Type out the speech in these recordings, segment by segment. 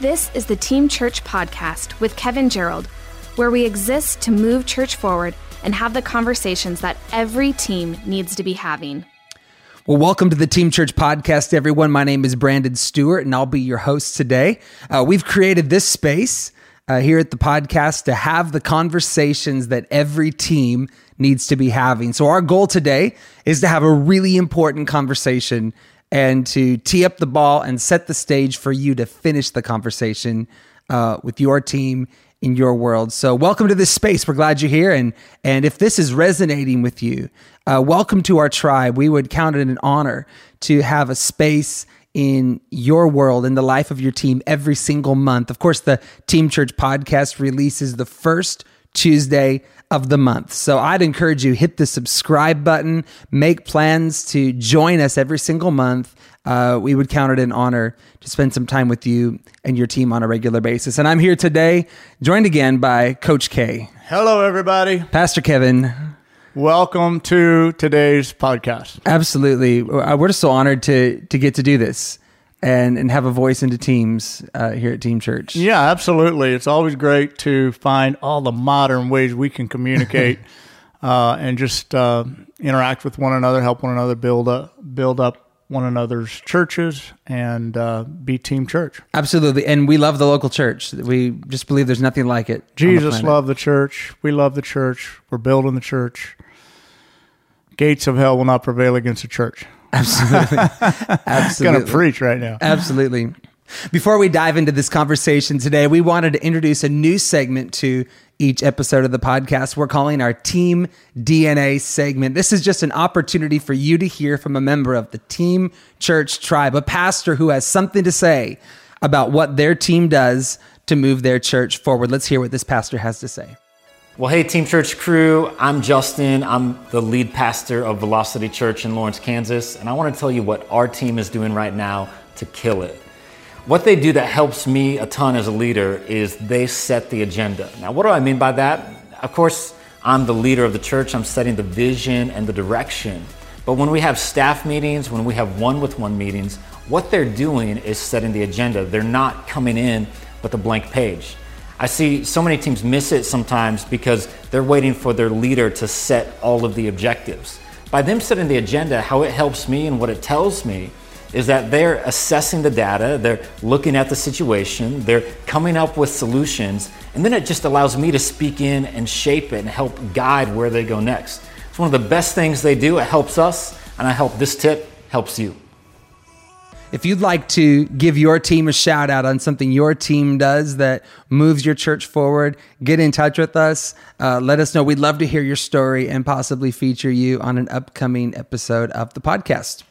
This is the Team Church Podcast with Kevin Gerald, where we exist to move church forward and have the conversations that every team needs to be having. Well, welcome to the Team Church Podcast, everyone. My name is Brandon Stewart, and I'll be your host today. Uh, we've created this space uh, here at the podcast to have the conversations that every team needs to be having. So, our goal today is to have a really important conversation and to tee up the ball and set the stage for you to finish the conversation uh, with your team in your world. So, welcome to this space. We're glad you're here, and and if this is resonating with you, uh, welcome to our tribe. We would count it an honor to have a space in your world in the life of your team every single month. Of course, the Team Church podcast releases the first Tuesday of the month. So I'd encourage you hit the subscribe button, make plans to join us every single month. Uh, we would count it an honor to spend some time with you and your team on a regular basis. And I'm here today, joined again by Coach K. Hello, everybody. Pastor Kevin. Welcome to today's podcast. Absolutely, uh, we're just so honored to to get to do this and and have a voice into teams uh, here at Team Church. Yeah, absolutely. It's always great to find all the modern ways we can communicate uh, and just uh, interact with one another, help one another build up build up one another's churches and uh, be Team Church. Absolutely, and we love the local church. We just believe there's nothing like it. Jesus loved the church. We love the church. We're building the church. Gates of hell will not prevail against the church. Absolutely. Absolutely. Gonna preach right now. Absolutely. Before we dive into this conversation today, we wanted to introduce a new segment to each episode of the podcast. We're calling our Team DNA segment. This is just an opportunity for you to hear from a member of the Team Church tribe, a pastor who has something to say about what their team does to move their church forward. Let's hear what this pastor has to say. Well, hey, Team Church crew, I'm Justin. I'm the lead pastor of Velocity Church in Lawrence, Kansas, and I want to tell you what our team is doing right now to kill it. What they do that helps me a ton as a leader is they set the agenda. Now, what do I mean by that? Of course, I'm the leader of the church, I'm setting the vision and the direction. But when we have staff meetings, when we have one with one meetings, what they're doing is setting the agenda. They're not coming in with a blank page. I see so many teams miss it sometimes because they're waiting for their leader to set all of the objectives. By them setting the agenda, how it helps me and what it tells me is that they're assessing the data, they're looking at the situation, they're coming up with solutions, and then it just allows me to speak in and shape it and help guide where they go next. It's one of the best things they do. It helps us, and I hope this tip helps you. If you'd like to give your team a shout out on something your team does that moves your church forward, get in touch with us. Uh, let us know. We'd love to hear your story and possibly feature you on an upcoming episode of the podcast.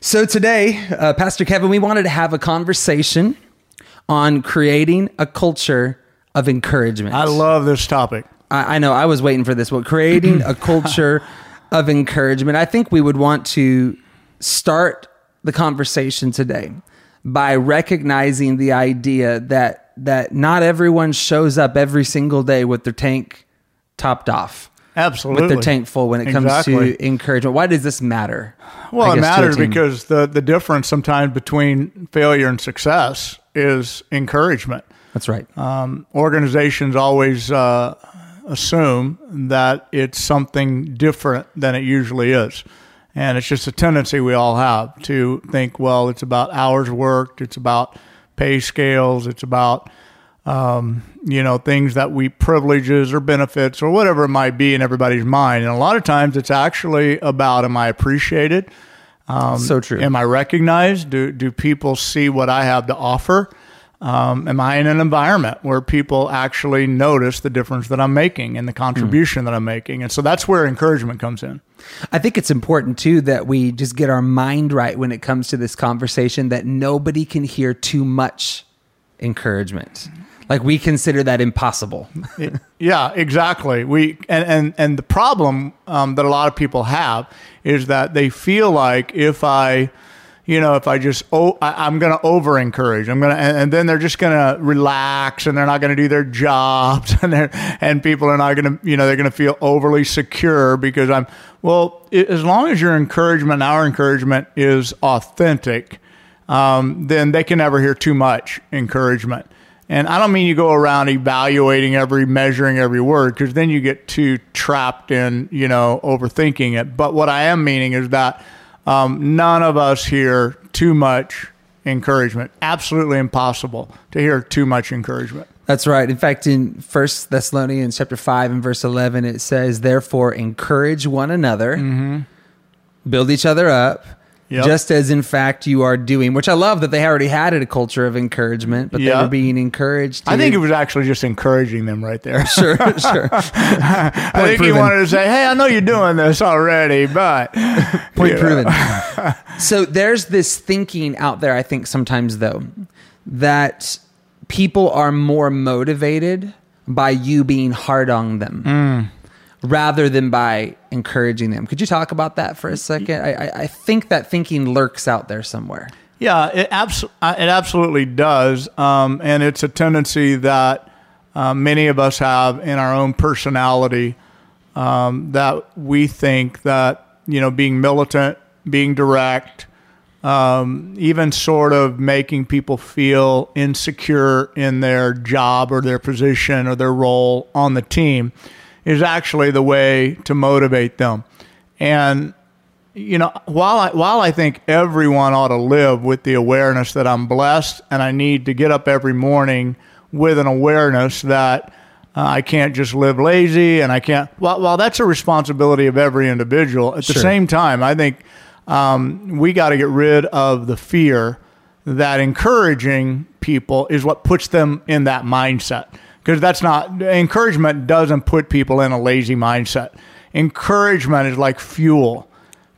So, today, uh, Pastor Kevin, we wanted to have a conversation on creating a culture of encouragement. I love this topic. I, I know I was waiting for this one. Creating a culture of encouragement. I think we would want to start the conversation today by recognizing the idea that that not everyone shows up every single day with their tank topped off. Absolutely. With their tank full when it exactly. comes to encouragement. Why does this matter? Well, it matters because the, the difference sometimes between failure and success is encouragement. That's right. Um, organizations always uh, assume that it's something different than it usually is. And it's just a tendency we all have to think, well, it's about hours worked, it's about pay scales, it's about um, you know things that we privileges or benefits or whatever it might be in everybody's mind. And a lot of times, it's actually about am I appreciated? Um, so true. Am I recognized? Do do people see what I have to offer? Um, am I in an environment where people actually notice the difference that I'm making and the contribution mm. that I'm making? And so that's where encouragement comes in. I think it's important too that we just get our mind right when it comes to this conversation that nobody can hear too much encouragement. Like we consider that impossible. yeah, exactly. We and and and the problem um, that a lot of people have is that they feel like if I you know, if I just, oh, I, am going to over encourage, I'm going to, and, and, then they're just going to relax and they're not going to do their jobs and they're, and people are not going to, you know, they're going to feel overly secure because I'm, well, it, as long as your encouragement, our encouragement is authentic, um, then they can never hear too much encouragement. And I don't mean you go around evaluating every, measuring every word, because then you get too trapped in, you know, overthinking it. But what I am meaning is that um, none of us hear too much encouragement. Absolutely impossible to hear too much encouragement. That's right. In fact, in First Thessalonians chapter five and verse eleven, it says, "Therefore, encourage one another, Mm-hmm. build each other up, Yep. just as in fact you are doing." Which I love that they already had a culture of encouragement, but they were being encouraged. To, I think it was actually just encouraging them right there. sure, sure. I think he wanted to say, "Hey, I know you're doing this already, but Point proven. so there's this thinking out there, I think sometimes though, that people are more motivated by you being hard on them Mm. Rather than by encouraging them. Could you talk about that for a second? I, I, think that thinking lurks out there somewhere. Yeah, it, abs- uh, it absolutely does. Um, and it's a tendency that uh, many of us have in our own personality um, that we think that, you know, being militant, being direct, um, even sort of making people feel insecure in their job or their position or their role on the team is actually the way to motivate them. And you know, while I while I think everyone ought to live with the awareness that I'm blessed and I need to get up every morning with an awareness that uh, I can't just live lazy and I can't. While, while that's a responsibility of every individual, at the same time, I think um, we got to get rid of the fear that encouraging people is what puts them in that mindset because that's not encouragement doesn't put people in a lazy mindset. Encouragement is like fuel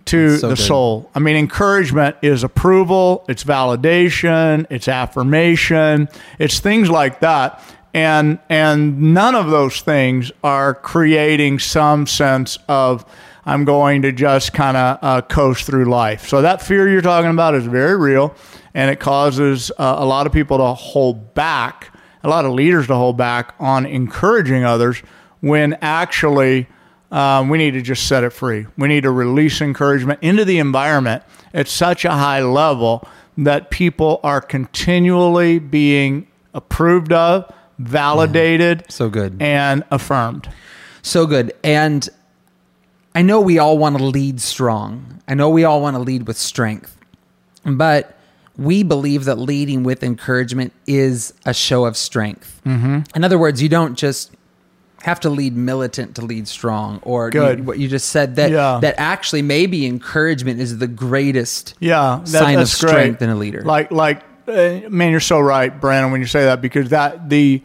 to so the good. soul. I mean encouragement is approval it's validation it's affirmation it's things like that. And and none of those things are creating some sense of i'm going to just kind of uh, coast through life. So that fear you're talking about is very real and it causes uh, a lot of people to hold back a lot of leaders to hold back on encouraging others when actually um, we need to just set it free. We need to release encouragement into the environment at such a high level that people are continually being approved of, validated, So good. and affirmed. So good. And I know we all want to lead strong. I know we all want to lead with strength. But we believe that leading with encouragement is a show of strength. Mm-hmm. In other words, you don't just have to lead militant to lead strong or Good. you- what you just said that Yeah. that actually maybe encouragement is the greatest Yeah, that, sign of that's great. strength in a leader. Like, like, uh, man, you're so right, Brandon, when you say that because that the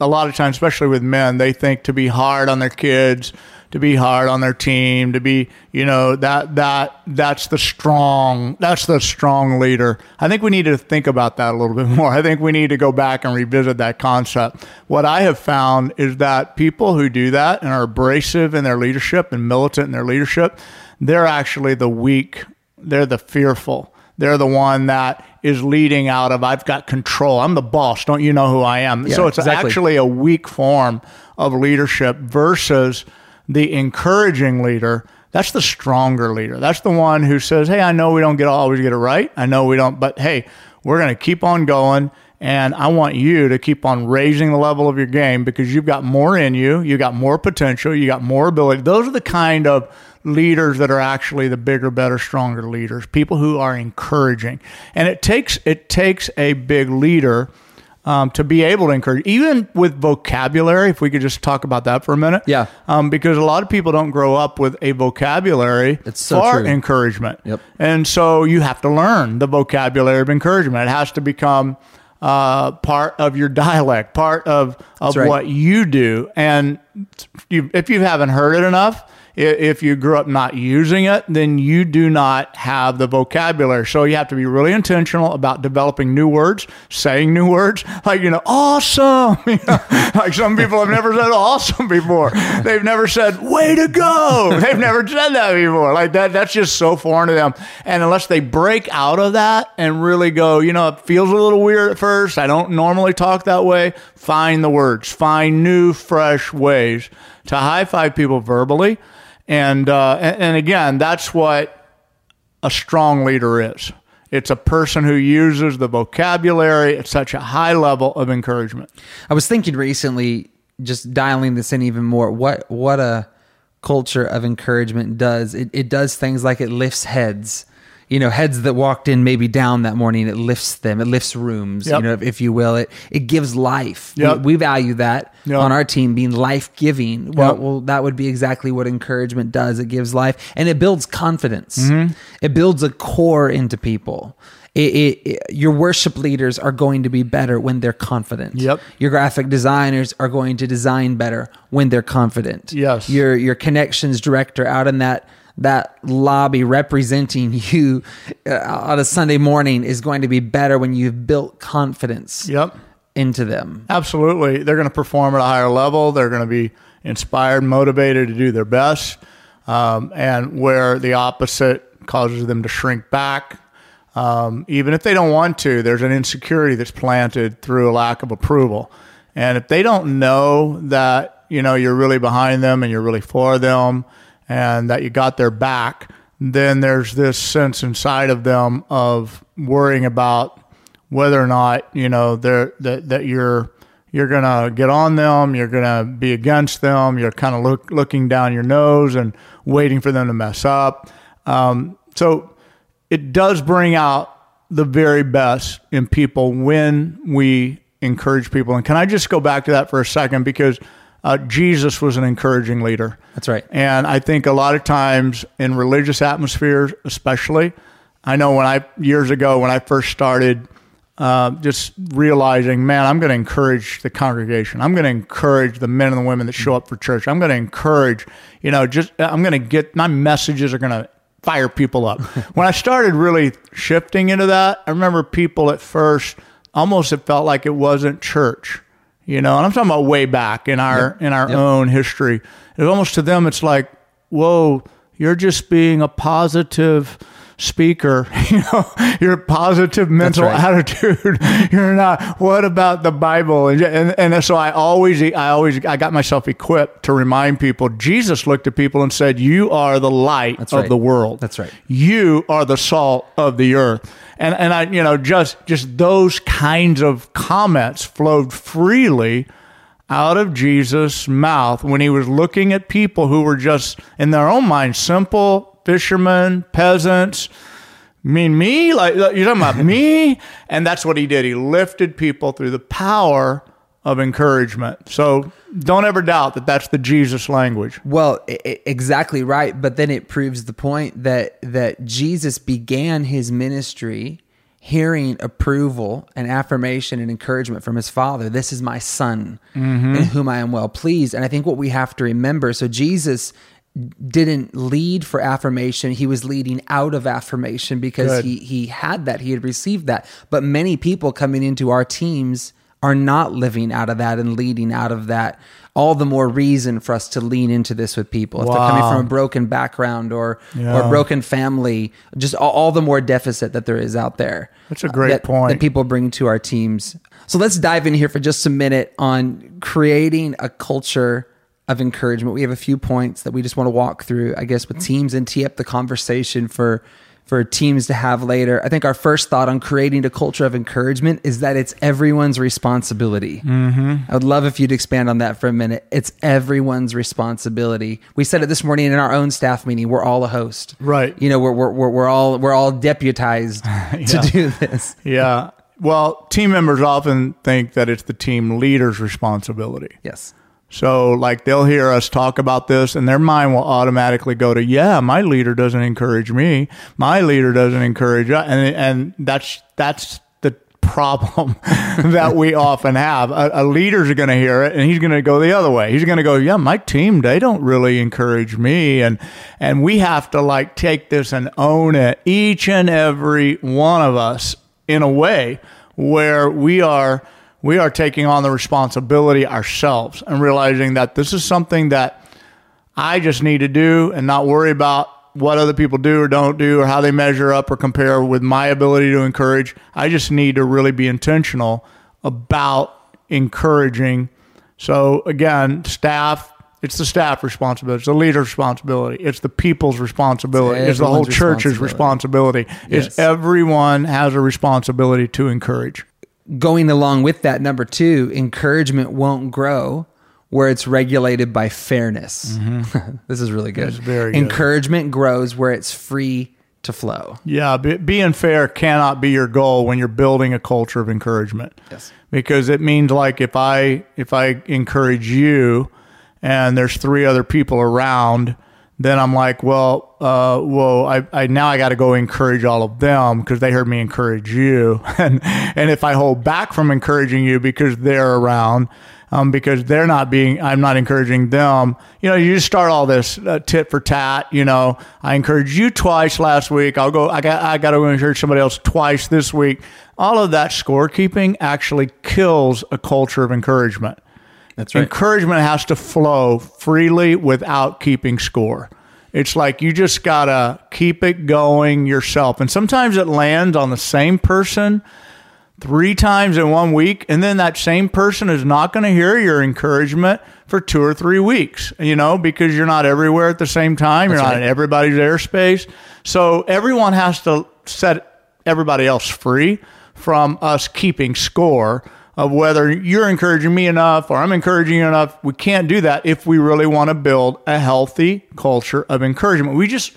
a lot of times, especially with men, they think to be hard on their kids, to be hard on their team, to be, you know, that that that's the strong, that's the strong leader. I think we need to think about that a little bit more. I think we need to go back and revisit that concept. What I have found is that people who do that and are abrasive in their leadership and militant in their leadership, they're actually the weak, they're the fearful. They're the one that is leading out of I've got control. I'm the boss. Don't you know who I am? Yeah, so it's exactly. actually a weak form of leadership versus the encouraging leader. That's the stronger leader. That's the one who says, "Hey, I know we don't get always get it right. I know we don't, but hey, we're going to keep on going." And I want you to keep on raising the level of your game because you've got more in you. You got more potential. You got more ability. Those are the kind of leaders that are actually the bigger, better, stronger leaders. People who are encouraging. And it takes it takes a big leader um, to be able to encourage, even with vocabulary. If we could just talk about that for a minute, Yeah. Um, because a lot of people don't grow up with a vocabulary It's so for true. encouragement. Yep. And so you have to learn the vocabulary of encouragement. It has to become uh, part of your dialect, part of, of right. what you do. And you, if you haven't heard it enough, if you grew up not using it, then you do not have the vocabulary. So you have to be really intentional about developing new words, saying new words, like, you know, awesome. You know, like some people have never said awesome before. They've never said, way to go. They've never said that before. Like that, that's just so foreign to them. And unless they break out of that and really go, you know, it feels a little weird at first. I don't normally talk that way. Find the words, find new, fresh ways to high five people verbally. And, uh, and, and again, that's what a strong leader is. It's a person who uses the vocabulary at such a high level of encouragement. I was thinking recently, just dialing this in even more. What what a culture of encouragement does. It it does things like it lifts heads. You know, heads that walked in maybe down that morning, it lifts them. It lifts rooms. Yep. You know, if, if you will, it it gives life. Yep. We, we value that Yep. on our team being life giving. Well, well, that would be exactly what encouragement does. It gives life and it builds confidence. Mm-hmm. It builds a core into people. It, it, it- your worship leaders are going to be better when they're confident. Yep. Your graphic designers are going to design better when they're confident. Yes. Your your connections director out in that that lobby representing you uh, on a Sunday morning is going to be better when you've built confidence Yep. into them. Absolutely. They're going to perform at a higher level. They're going to be inspired, motivated to do their best. Um, and where the opposite causes them to shrink back, um, even if they don't want to, there's an insecurity that's planted through a lack of approval. And if they don't know that, you know, you're really behind them and you're really for them and that you got their back, then there's this sense inside of them of worrying about whether or not you know they're that, that you're you're gonna get on them, you're gonna be against them, you're kind of look, looking down your nose and waiting for them to mess up. Um, so it does bring out the very best in people when we encourage people. And can I just go back to that for a second because uh, Jesus was an encouraging leader. That's right. And I think a lot of times in religious atmospheres, especially, I know when I years ago when I first started, uh, just realizing, man, I'm going to encourage the congregation. I'm going to encourage the men and the women that show up for church. I'm going to encourage, you know, just I'm going to get my messages are going to fire people up. when I started really shifting into that, I remember people at first almost it felt like it wasn't church you know and i'm talking about way back in our in our own history. It almost to them it's like whoa you're just being a positive speaker you know you're positive mental right. attitude you're not what about the bible and, and and so i always i always i got myself equipped to remind people jesus looked at people and said you are the light That's of right. the world That's right. you are the salt of the earth and and i you know just just those kinds of comments flowed freely out of Jesus mouth when he was looking at people who were just in their own mind simple fishermen peasants. Mean me like you're talking about me? And that's what he did. He lifted people through the power of encouragement. So don't ever doubt that that's the Jesus language. Well, exactly right, but then it proves the point that that Jesus began his ministry hearing approval and affirmation and encouragement from his father. This is my son mm-hmm. in whom I am well pleased. And I think what we have to remember, so Jesus didn't lead for affirmation, he was leading out of affirmation because Good. he he had that, he had received that. But many people coming into our teams are not living out of that and leading out of that. All the more reason for us to lean into this with people. If they're coming from a broken background or or Yeah. a broken family, just all, all the more deficit that there is out there. That's a great that, point. That people bring to our teams. So let's dive in here for just a minute on creating a culture of encouragement. We have a few points that we just want to walk through, I guess, with teams and tee up the conversation for for teams to have later. I think our first thought on creating a culture of encouragement is that it's everyone's responsibility. Mm-hmm. I would love if you'd expand on that for a minute. It's everyone's responsibility. We said it this morning in our own staff meeting. We're all a host, Right. You know, we're we're we're, we're all we're all deputized Yeah. to do this. Yeah. Well, team members often think that it's the team leader's responsibility. Yes. So, like, they'll hear us talk about this, and their mind will automatically go to, "Yeah, my leader doesn't encourage me. My leader doesn't encourage," and and that's that's the problem that we often have. A, a leader's going to hear it, and he's going to go the other way. He's going to go, "Yeah, my team they don't really encourage me," and and we have to like take this and own it, each and every one of us, in a way where we are we are taking on the responsibility ourselves and realizing that this is something that I just need to do and not worry about what other people do or don't do or how they measure up or compare with my ability to encourage. I just need to really be intentional about encouraging. So again, staff, it's the staff responsibility, it's the leader's responsibility, it's the people's responsibility, it's, the whole church's responsibility. Yes. Is everyone has a responsibility to encourage. Going along with that, number two, encouragement won't grow where it's regulated by fairness. Mm-hmm. this is really good. Very good. Encouragement grows where it's free to flow. Yeah, be, being fair cannot be your goal when you're building a culture of encouragement. Yes. Because it means like if I if I encourage you and there's three other people around, then I'm like, well, uh, whoa, I, I now I got to go encourage all of them because they heard me encourage you, and and if I hold back from encouraging you because they're around, um, because they're not being, I'm not encouraging them. You know, you just start all this uh, tit for tat. You know, I encouraged you twice last week. I'll go. I got. I got to go encourage somebody else twice this week. All of that scorekeeping actually kills a culture of encouragement. That's right. Encouragement has to flow freely without keeping score. It's like you just gotta keep it going yourself. And sometimes it lands on the same person three times in one week, and then that same person is not going to hear your encouragement for two or three weeks, you know, because you're not everywhere at the same time. you're not in everybody's airspace. So everyone has to set everybody else free from us keeping score of whether you're encouraging me enough or I'm encouraging you enough. We can't do that if we really want to build a healthy culture of encouragement. We just,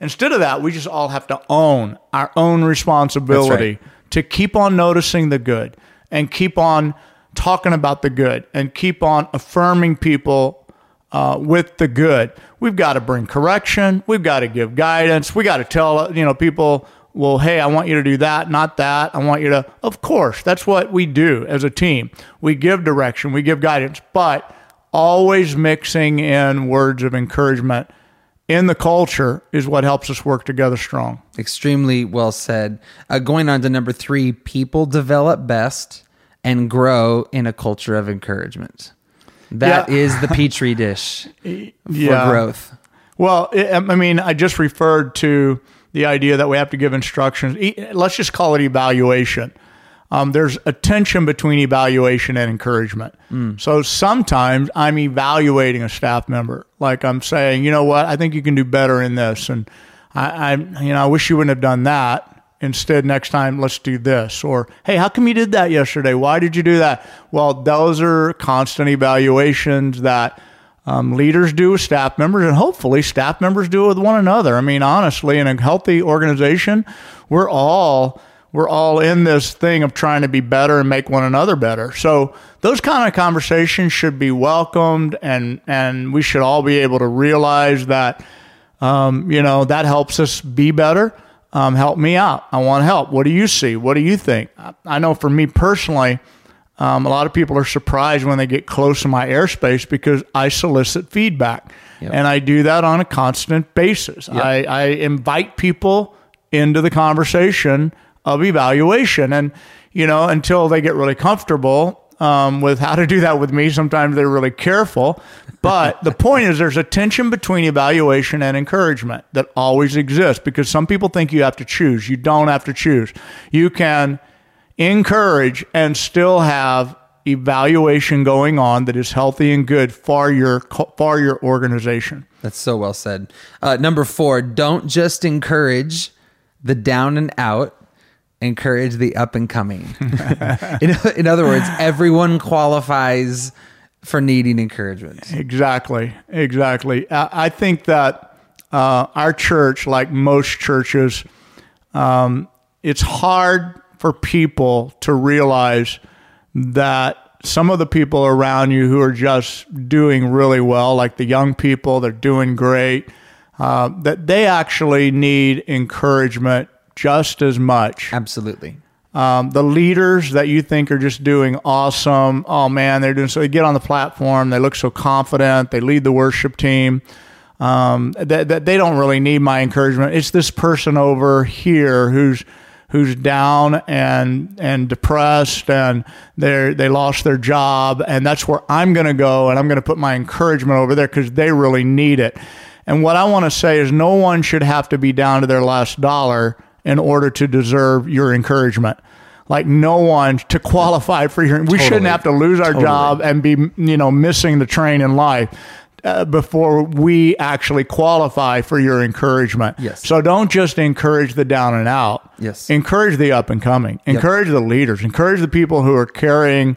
instead of that, we just all have to own our own responsibility to keep on noticing the good and keep on talking about the good and keep on affirming people uh, with the good. We've got to bring correction. We've got to give guidance. We got to tell you know people, well, hey, I want you to do that, not that. I want you to. Of course, that's what we do as a team. We give direction. We give guidance, but always mixing in words of encouragement in the culture is what helps us work together strong. Extremely well said. Uh, going on to number three, people develop best and grow in a culture of encouragement. That Yeah. is the petri dish for Yeah. growth. Well, I mean, I just referred to the idea that we have to give instructions. Let's just call it evaluation. Um, there's a tension between evaluation and encouragement. So sometimes I'm evaluating a staff member, like I'm saying, you know what, I think you can do better in this, and I, I you know, I wish you wouldn't have done that. Instead, next time, let's do this. Or, hey, how come you did that yesterday? Why did you do that? Well, those are constant evaluations that um, leaders do with staff members, and hopefully staff members do with one another. I mean, honestly, in a healthy organization, we're all we're all in this thing of trying to be better and make one another better. So those kind of conversations should be welcomed, and and we should all be able to realize that um, you know that helps us be better. Um, help me out. I want help. What do you see? What do you think? I, I know for me personally. Um, a lot of people are surprised when they get close to my airspace because I solicit feedback. And I do that on a constant basis. I, I invite people into the conversation of evaluation. And, you know, until they get really comfortable um, with how to do that with me, sometimes they're really careful. But the point is, there's a tension between evaluation and encouragement that always exists because some people think you have to choose. You don't have to choose. You can encourage and still have evaluation going on that is healthy and good for your for your organization. That's so well said. Uh, number four, don't just encourage the down and out, encourage the up and coming. in, in other words, everyone qualifies for needing encouragement. Exactly, exactly. I, I think that uh, our church, like most churches, um, it's hard for people to realize that some of the people around you who are just doing really well, like the young people, they're doing great, uh, that they actually need encouragement just as much. Absolutely. Um, the leaders that you think are just doing awesome, oh man, they're doing so. They get on the platform, they look so confident, they lead the worship team. Um, that, that they don't really need my encouragement. It's this person over here who's who's down and and depressed and they they lost their job and that's where I'm going to go and I'm going to put my encouragement over there cuz they really need it. And what I want to say is no one should have to be down to their last dollar in order to deserve your encouragement. Like no one to qualify for your we shouldn't have to lose our job and be you know missing the train in life. Uh, before we actually qualify for your encouragement. Yes. So don't just encourage the down and out. Yes. Encourage the up and coming. Encourage the leaders. Encourage the people who are carrying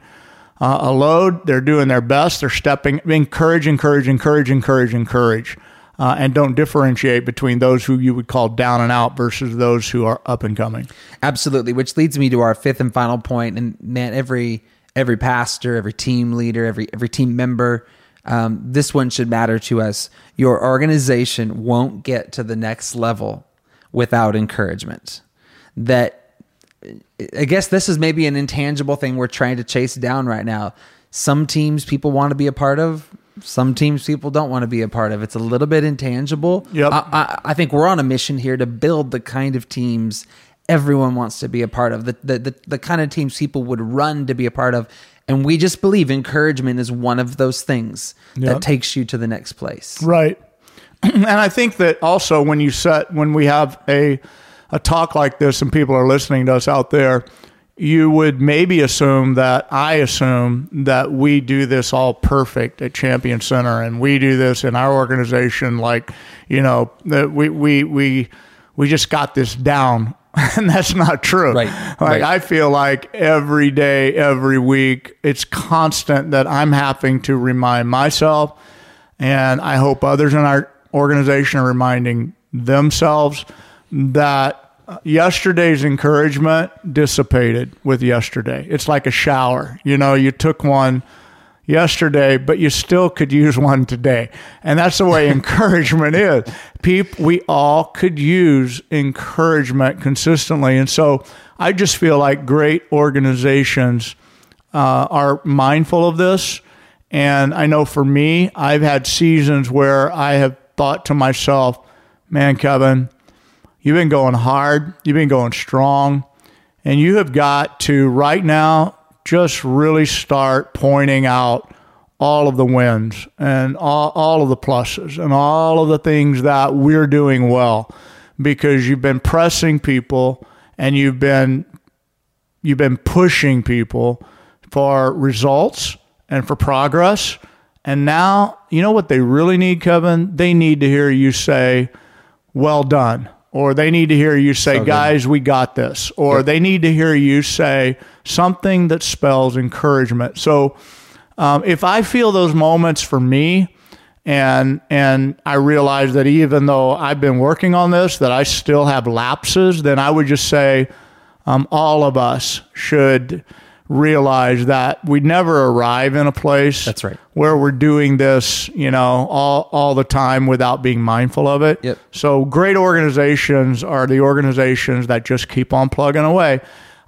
uh, a load. They're doing their best. They're stepping. Encourage, encourage, encourage, encourage, encourage. Uh, and don't differentiate between those who you would call down and out versus those who are up and coming. Absolutely, which leads me to our fifth and final point. And man, every every pastor, every team leader, every every team member, um, this one should matter to us. Your organization won't get to the next level without encouragement. That I guess this is maybe an intangible thing we're trying to chase down right now. Some teams people want to be a part of. Some teams people don't want to be a part of. It's a little bit intangible. Yep. I, I, I think we're on a mission here to build the kind of teams everyone wants to be a part of, the, the, the, the kind of teams people would run to be a part of. And we just believe encouragement is one of those things Yep. that takes you to the next place. Right. and I think that also when you set when we have a a talk like this and people are listening to us out there, you would maybe assume that I assume that we do this all perfect at Champion Center and we do this in our organization like, you know, that we we we we just got this down. And that's not true. Right, Like right. I feel like every day, every week, it's constant that I'm having to remind myself and I hope others in our organization are reminding themselves that yesterday's encouragement dissipated with yesterday. It's like a shower. You know, you took one yesterday, but you still could use one today. And that's the way encouragement is. People, we all could use encouragement consistently. And so I just feel like great organizations uh, are mindful of this. And I know for me, I've had seasons where I have thought to myself, man, Kevin, you've been going hard, you've been going strong, and you have got to right now just really start pointing out all of the wins and all, all of the pluses and all of the things that we're doing well because you've been pressing people and you've been you've been pushing people for results and for progress. And now, you know what they really need, Kevin? They need to hear you say, well done. Or they need to hear you say, guys, we got this. Or they need to hear you say something that spells encouragement. So um, if I feel those moments for me, and and I realize that even though I've been working on this, that I still have lapses, then I would just say um, all of us should realize that we never arrive in a place That's right. where we're doing this, you know, all all the time without being mindful of it. Yep. So great organizations are the organizations that just keep on plugging away.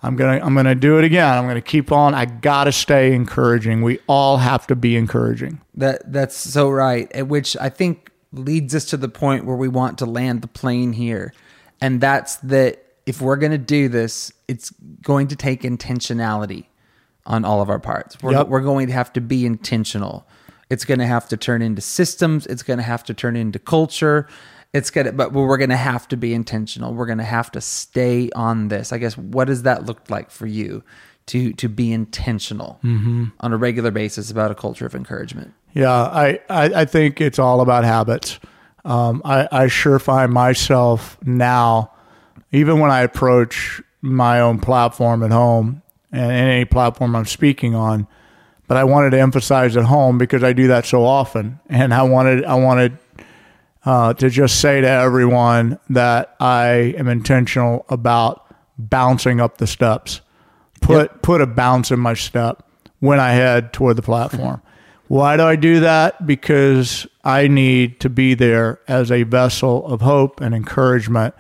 I'm gonna I'm gonna do it again. I'm gonna keep on. I gotta stay encouraging. We all have to be encouraging. That that's so right. and Which I think leads us to the point where we want to land the plane here, and that's that if we're going to do this, it's going to take intentionality on all of our parts. We're, Yep. we're going to have to be intentional. It's going to have to turn into systems. It's going to have to turn into culture. It's gonna, but we're going to have to be intentional. We're going to have to stay on this. I guess what does that look like for you to to be intentional on a regular basis about a culture of encouragement? Yeah, I, I, I think it's all about habits. Um, I, I sure find myself now, even when I approach my own platform at home and any platform I'm speaking on, but I wanted to emphasize at home because I do that so often, and I wanted I wanted uh, to just say to everyone that I am intentional about bouncing up the steps. Put put a bounce in my step when I head toward the platform. Why do I do that? Because I need to be there as a vessel of hope and encouragement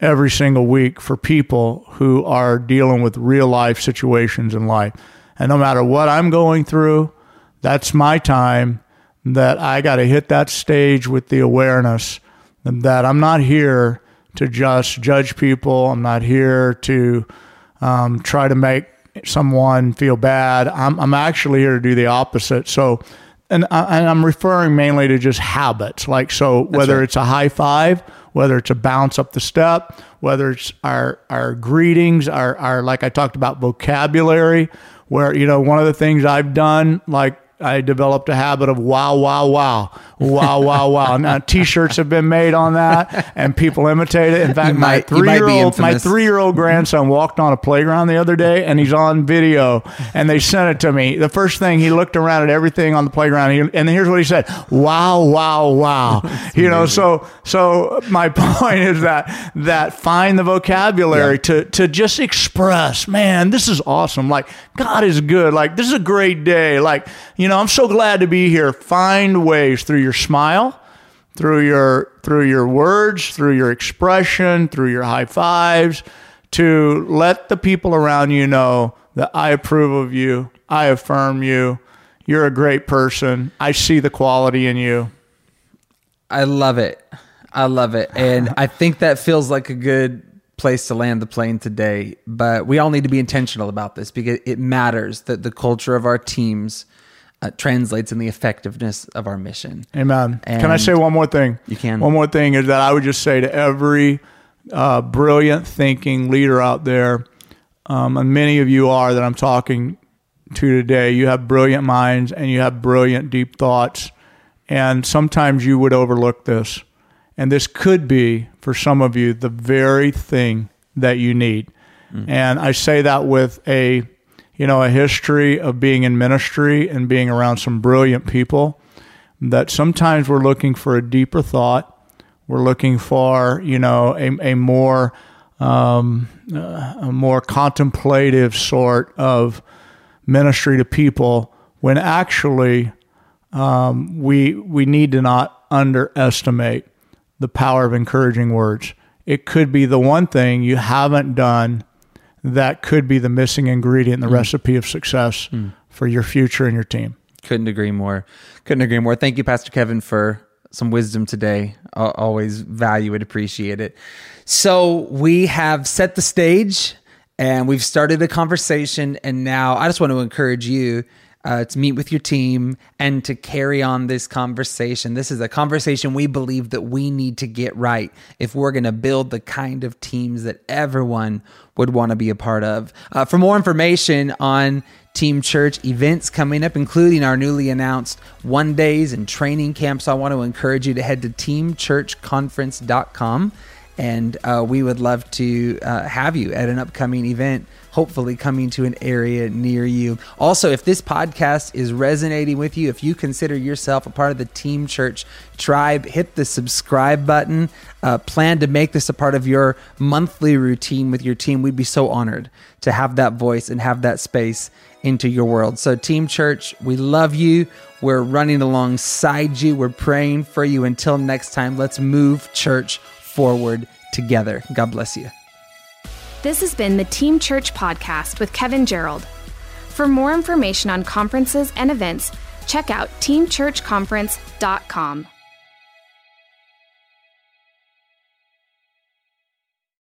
every single week for people who are dealing with real life situations in life. And no matter what I'm going through, that's my time that I got to hit that stage with the awareness that I'm not here to just judge people. I'm not here to um, try to make someone feel bad. I'm, I'm actually here to do the opposite. So, and, I, and I'm referring mainly to just habits. Like, so whether right. it's a high five, whether it's a bounce up the step, whether it's our, our greetings, our, our, like I talked about vocabulary, where, you know, one of the things I've done, like I developed a habit of wow, wow, wow, wow, wow, wow. Now T-shirts have been made on that, and people imitate it. In fact, You my might- you might be three-year-old, my three-year-old grandson walked on a playground the other day, and he's on video, and they sent it to me. The first thing he looked around at everything on the playground, he, and here's what he said: "Wow, wow, wow." you know, so so my point is that that find the vocabulary to to just express, man, this is awesome. Like God is good. Like this is a great day. Like you know, I'm so glad to be here. Find ways through your smile through your through your words, through your expression, through your high fives, to let the people around you know that I approve of you, I affirm you, you're a great person, I see the quality in you. I love it. I love it. And I think that feels like a good place to land the plane today. But we all need to be intentional about this because it matters that the culture of our teams uh, translates in the effectiveness of our mission. Amen. can I say one more thing? You can. One more thing is that I would just say to every uh, brilliant thinking leader out there, um, and many of you are that I'm talking to today, you have brilliant minds and you have brilliant, deep thoughts. And sometimes you would overlook this. And this could be, for some of you, the very thing that you need. And I say that with a, you know, a history of being in ministry and being around some brilliant people that sometimes we're looking for a deeper thought. We're looking for, you know, a, a more um, uh, a more contemplative sort of ministry to people. When actually, um, we we need to not underestimate the power of encouraging words. It could be the one thing you haven't done that could be the missing ingredient in the hmm. recipe of success hmm. for your future and your team. Couldn't agree more. Couldn't agree more. Thank you, Pastor Kevin, for some wisdom today. I always value it, appreciate it. So we have set the stage and we've started a conversation. And now I just want to encourage you uh, to meet with your team and to carry on this conversation. This is a conversation we believe that we need to get right if we're going to build the kind of teams that everyone would want to be a part of. Uh, for more information on Team Church events coming up, including our newly announced one days and training camps, I want to encourage you to head to teamchurchconference.com. And uh, we would love to uh, have you at an upcoming event, hopefully coming to an area near you. Also, if this podcast is resonating with you, if you consider yourself a part of the Team Church tribe, hit the subscribe button. Uh, plan to make this a part of your monthly routine with your team. We'd be so honored to have that voice and have that space into your world. So, Team Church, we love you. We're running alongside you. We're praying for you. Until next time, let's move church forward together. God bless you. This has been the Team Church Podcast with Kevin Gerald. For more information on conferences and events, check out teamchurchconference.com.